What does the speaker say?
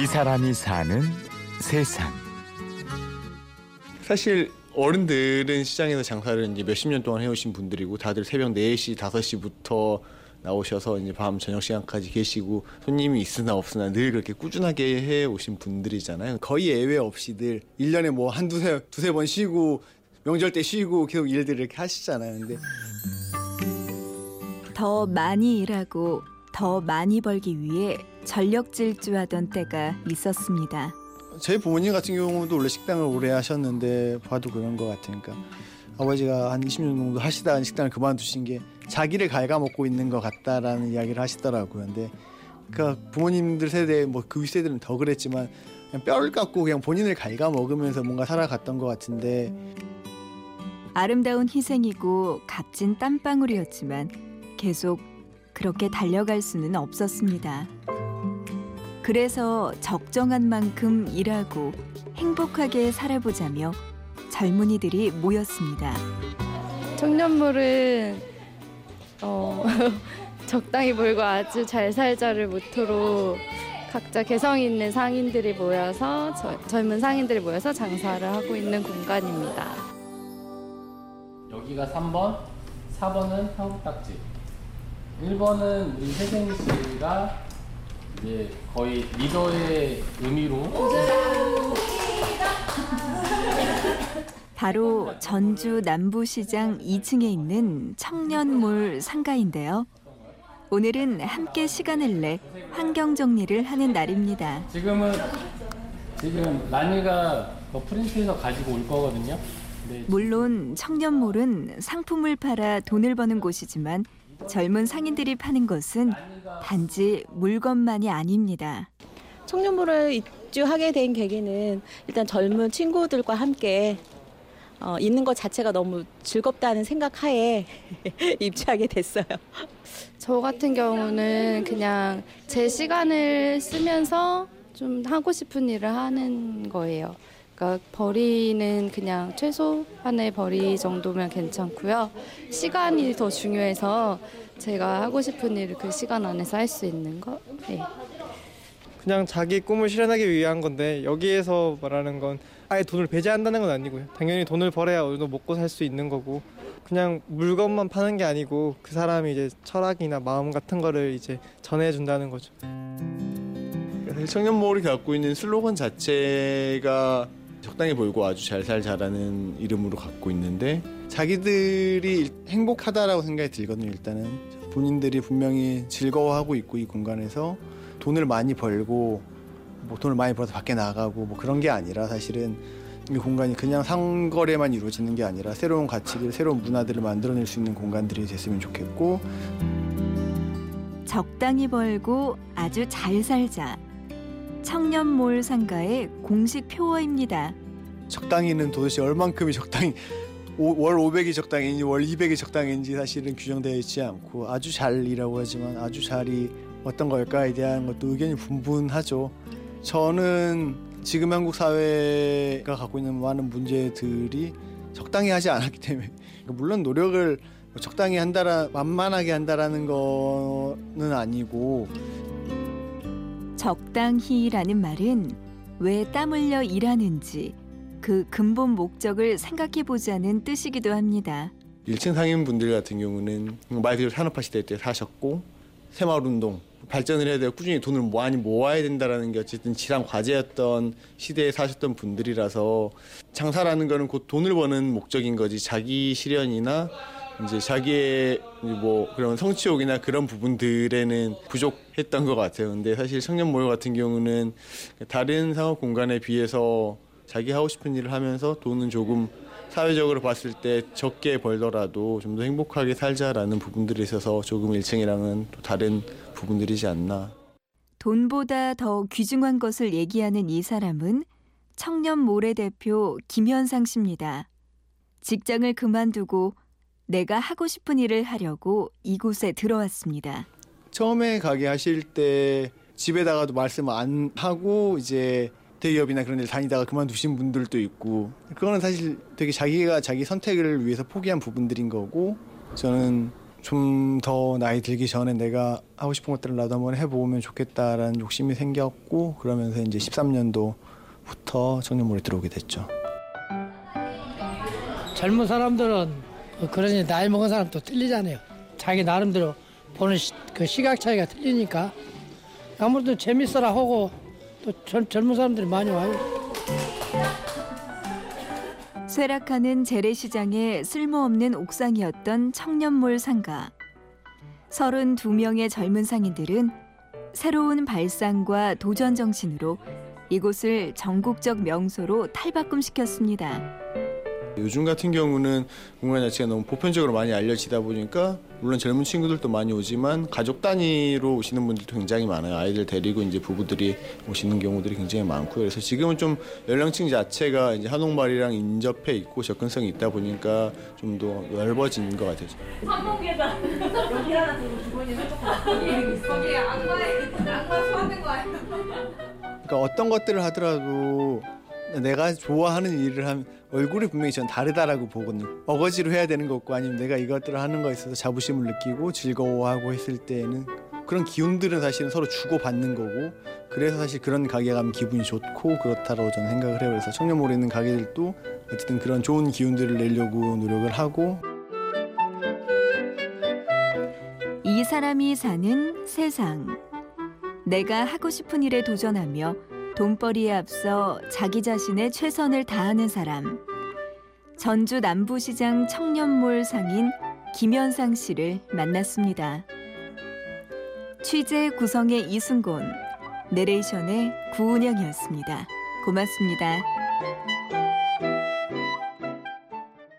이 사람이 사는 세상. 사실 어른들은 시장에서 장사를 이제 몇십 년 동안 해오신 분들이고 다들 새벽 4시, 5시부터 나오셔서 이제 밤 저녁 시간까지 계시고 손님이 있으나 없으나 늘 그렇게 꾸준하게 해 오신 분들이잖아요. 거의 예외 없이 늘 1년에 뭐 한두 세, 두세 번 쉬고 명절 때 쉬고 계속 일들을 이렇게 하시잖아요. 근데 더 많이 일하고 더 많이 벌기 위해 전력 질주하던 때가 있었습니다. 제 부모님 같은 경우도 원래 식당을 오래 하셨는데 봐도 그런 것 같으니까 아버지가 한 20년 정도 하시다가 식당을 그만두신 게 자기를 갉아먹고 있는 것 같다라는 이야기를 하시더라고요. 근데 그 부모님들 세대 뭐 그 윗세대는 더 그랬지만 그냥 뼈를 깎고 그냥 본인을 갉아먹으면서 뭔가 살아갔던 것 같은데 아름다운 희생이고 값진 땀방울이었지만 계속 그렇게 달려갈 수는 없었습니다. 그래서 적정한 만큼 일하고 행복하게 살아보자며 젊은이들이 모였습니다. 청년물은 어, 적당히 벌고 아주 잘 살자를 모토로 각자 개성 있는 상인들이 모여서 저, 젊은 상인들이 모여서 장사를 하고 있는 공간입니다. 여기가 3번, 4번은 한국딱지, 1번은 우리 혜생 씨가 이제 거의 리더의 의미로 바로 전주 남부시장 2층에 있는 청년몰 상가인데요. 오늘은 함께 시간을 내 환경 정리를 하는 날입니다. 지금은 지금 라니가 그 프린트해서 가지고 올 거거든요. 근데 물론 청년몰은 상품을 팔아 돈을 버는 곳이지만 젊은 상인들이 파는 것은 단지 물건만이 아닙니다. 청년부를 입주하게 된 계기는 일단 젊은 친구들과 함께 어, 있는 것 자체가 너무 즐겁다는 생각하에 입주하게 됐어요. 저 같은 경우는 그냥 제 시간을 쓰면서 좀 하고 싶은 일을 하는 거예요. 그러니까 벌이는 그냥 최소한의 벌이 정도면 괜찮고요. 시간이 더 중요해서 제가 하고 싶은 일을 그 시간 안에서 할 수 있는 거. 네. 그냥 자기 꿈을 실현하기 위한 건데 여기에서 말하는 건 아예 돈을 배제한다는 건 아니고요. 당연히 돈을 벌어야 어느 정도 먹고 살 수 있는 거고 그냥 물건만 파는 게 아니고 그 사람이 이제 철학이나 마음 같은 거를 이제 전해준다는 거죠. 청년몰이 갖고 있는 슬로건 자체가 적당히 벌고 아주 잘 살자라는 이름으로 갖고 있는데 자기들이 행복하다라고 생각이 들거든요. 일단은 본인들이 분명히 즐거워하고 있고 이 공간에서 돈을 많이 벌고 뭐 돈을 많이 벌어서 밖에 나가고 뭐 그런 게 아니라 사실은 이 공간이 그냥 상거래만 이루어지는 게 아니라 새로운 가치들, 새로운 문화들을 만들어낼 수 있는 공간들이 됐으면 좋겠고 적당히 벌고 아주 잘 살자. 청년몰 상가의 공식 표어입니다. 적당히는 도대체 얼만큼이 적당히 오- 월 500이 적당인지 월 200이 적당인지 사실은 규정되어 있지 않고 아주 잘이라고 하지만 아주 잘이 어떤 걸까에 대한 것도 의견이 분분하죠. 저는 지금 한국 사회가 갖고 있는 많은 문제들이 적당히 하지 않았기 때문에 물론 노력을 뭐 적당히 한다라 만만하게 한다라는 거는 아니고 적당히라는 말은 왜 땀 흘려 일하는지 그 근본 목적을 생각해 보자는 뜻이기도 합니다. 1층 상인분들 같은 경우는 말 그대로 산업화 시대 때 사셨고 새마을 운동 발전을 해야 되고 꾸준히 돈을 많이 모아야 된다라는 게 어쨌든 지상 과제였던 시대에 사셨던 분들이라서 장사라는 거는 곧 돈을 버는 목적인 거지 자기 실현이나 이제 자기의 뭐 그런 성취욕이나 그런 부분들에는 부족했던 것 같아요. 근데 사실 청년 모여 같은 경우는 다른 상업 공간에 비해서 자기 하고 싶은 일을 하면서 돈은 조금 사회적으로 봤을 때 적게 벌더라도 좀 더 행복하게 살자라는 부분들이 있어서 조금 1층이랑은 또 다른 부분들이지 않나. 돈보다 더 귀중한 것을 얘기하는 이 사람은 청년 모래 대표 김현상 씨입니다. 직장을 그만두고 내가 하고 싶은 일을 하려고 이곳에 들어왔습니다. 처음에 가게 하실 때 집에다가도 말씀 안 하고 이제 대기업이나 그런 데 다니다가 그만두신 분들도 있고 그거는 사실 되게 자기가 자기 선택을 위해서 포기한 부분들인 거고 저는 좀 더 나이 들기 전에 내가 하고 싶은 것들을 나도 한번 해보면 좋겠다라는 욕심이 생겼고 그러면서 이제 13년도부터 청년몰에 들어오게 됐죠. 젊은 사람들은 그러니 나이 먹은 사람 또 틀리잖아요. 자기 나름대로 보는 시, 그 시각 차이가 틀리니까 아무래도 재밌어라 하고 또 젊, 젊은 사람들이 많이 와요. 쇠락하는 재래시장의 쓸모없는 옥상이었던 청년몰 상가. 32명의 젊은 상인들은 새로운 발상과 도전 정신으로 이곳을 전국적 명소로 탈바꿈시켰습니다. 요즘 같은 경우는 공간 자체가 너무 보편적으로 많이 알려지다 보니까 물론 젊은 친구들도 많이 오지만 가족 단위로 오시는 분들도 굉장히 많아요. 아이들 데리고 이제 부부들이 오시는 경우들이 굉장히 많고요. 그래서 지금은 좀 연령층 자체가 이제 한옥마을이랑 인접해 있고 접근성이 있다 보니까 좀 더 넓어진 것 같아요. 그러니까 어떤 것들을 하더라도 내가 좋아하는 일을 하면 얼굴이 분명히 전 다르다라고 보거든요. 어거지로 해야 되는 거 없고 아니면 내가 이것들을 하는 거에 있어서 자부심을 느끼고 즐거워하고 했을 때에는 그런 기운들은 사실은 서로 주고받는 거고 그래서 사실 그런 가게 가면 기분이 좋고 그렇다고 저는 생각을 해요. 그래서 청년몰에 있는 가게들도 어쨌든 그런 좋은 기운들을 내려고 노력을 하고 이 사람이 사는 세상. 내가 하고 싶은 일에 도전하며 돈벌이에 앞서 자기 자신의 최선을 다하는 사람. 전주 남부시장 청년몰 상인 김현상 씨를 만났습니다. 취재 구성의 이순곤, 내레이션의 구운영이었습니다. 고맙습니다.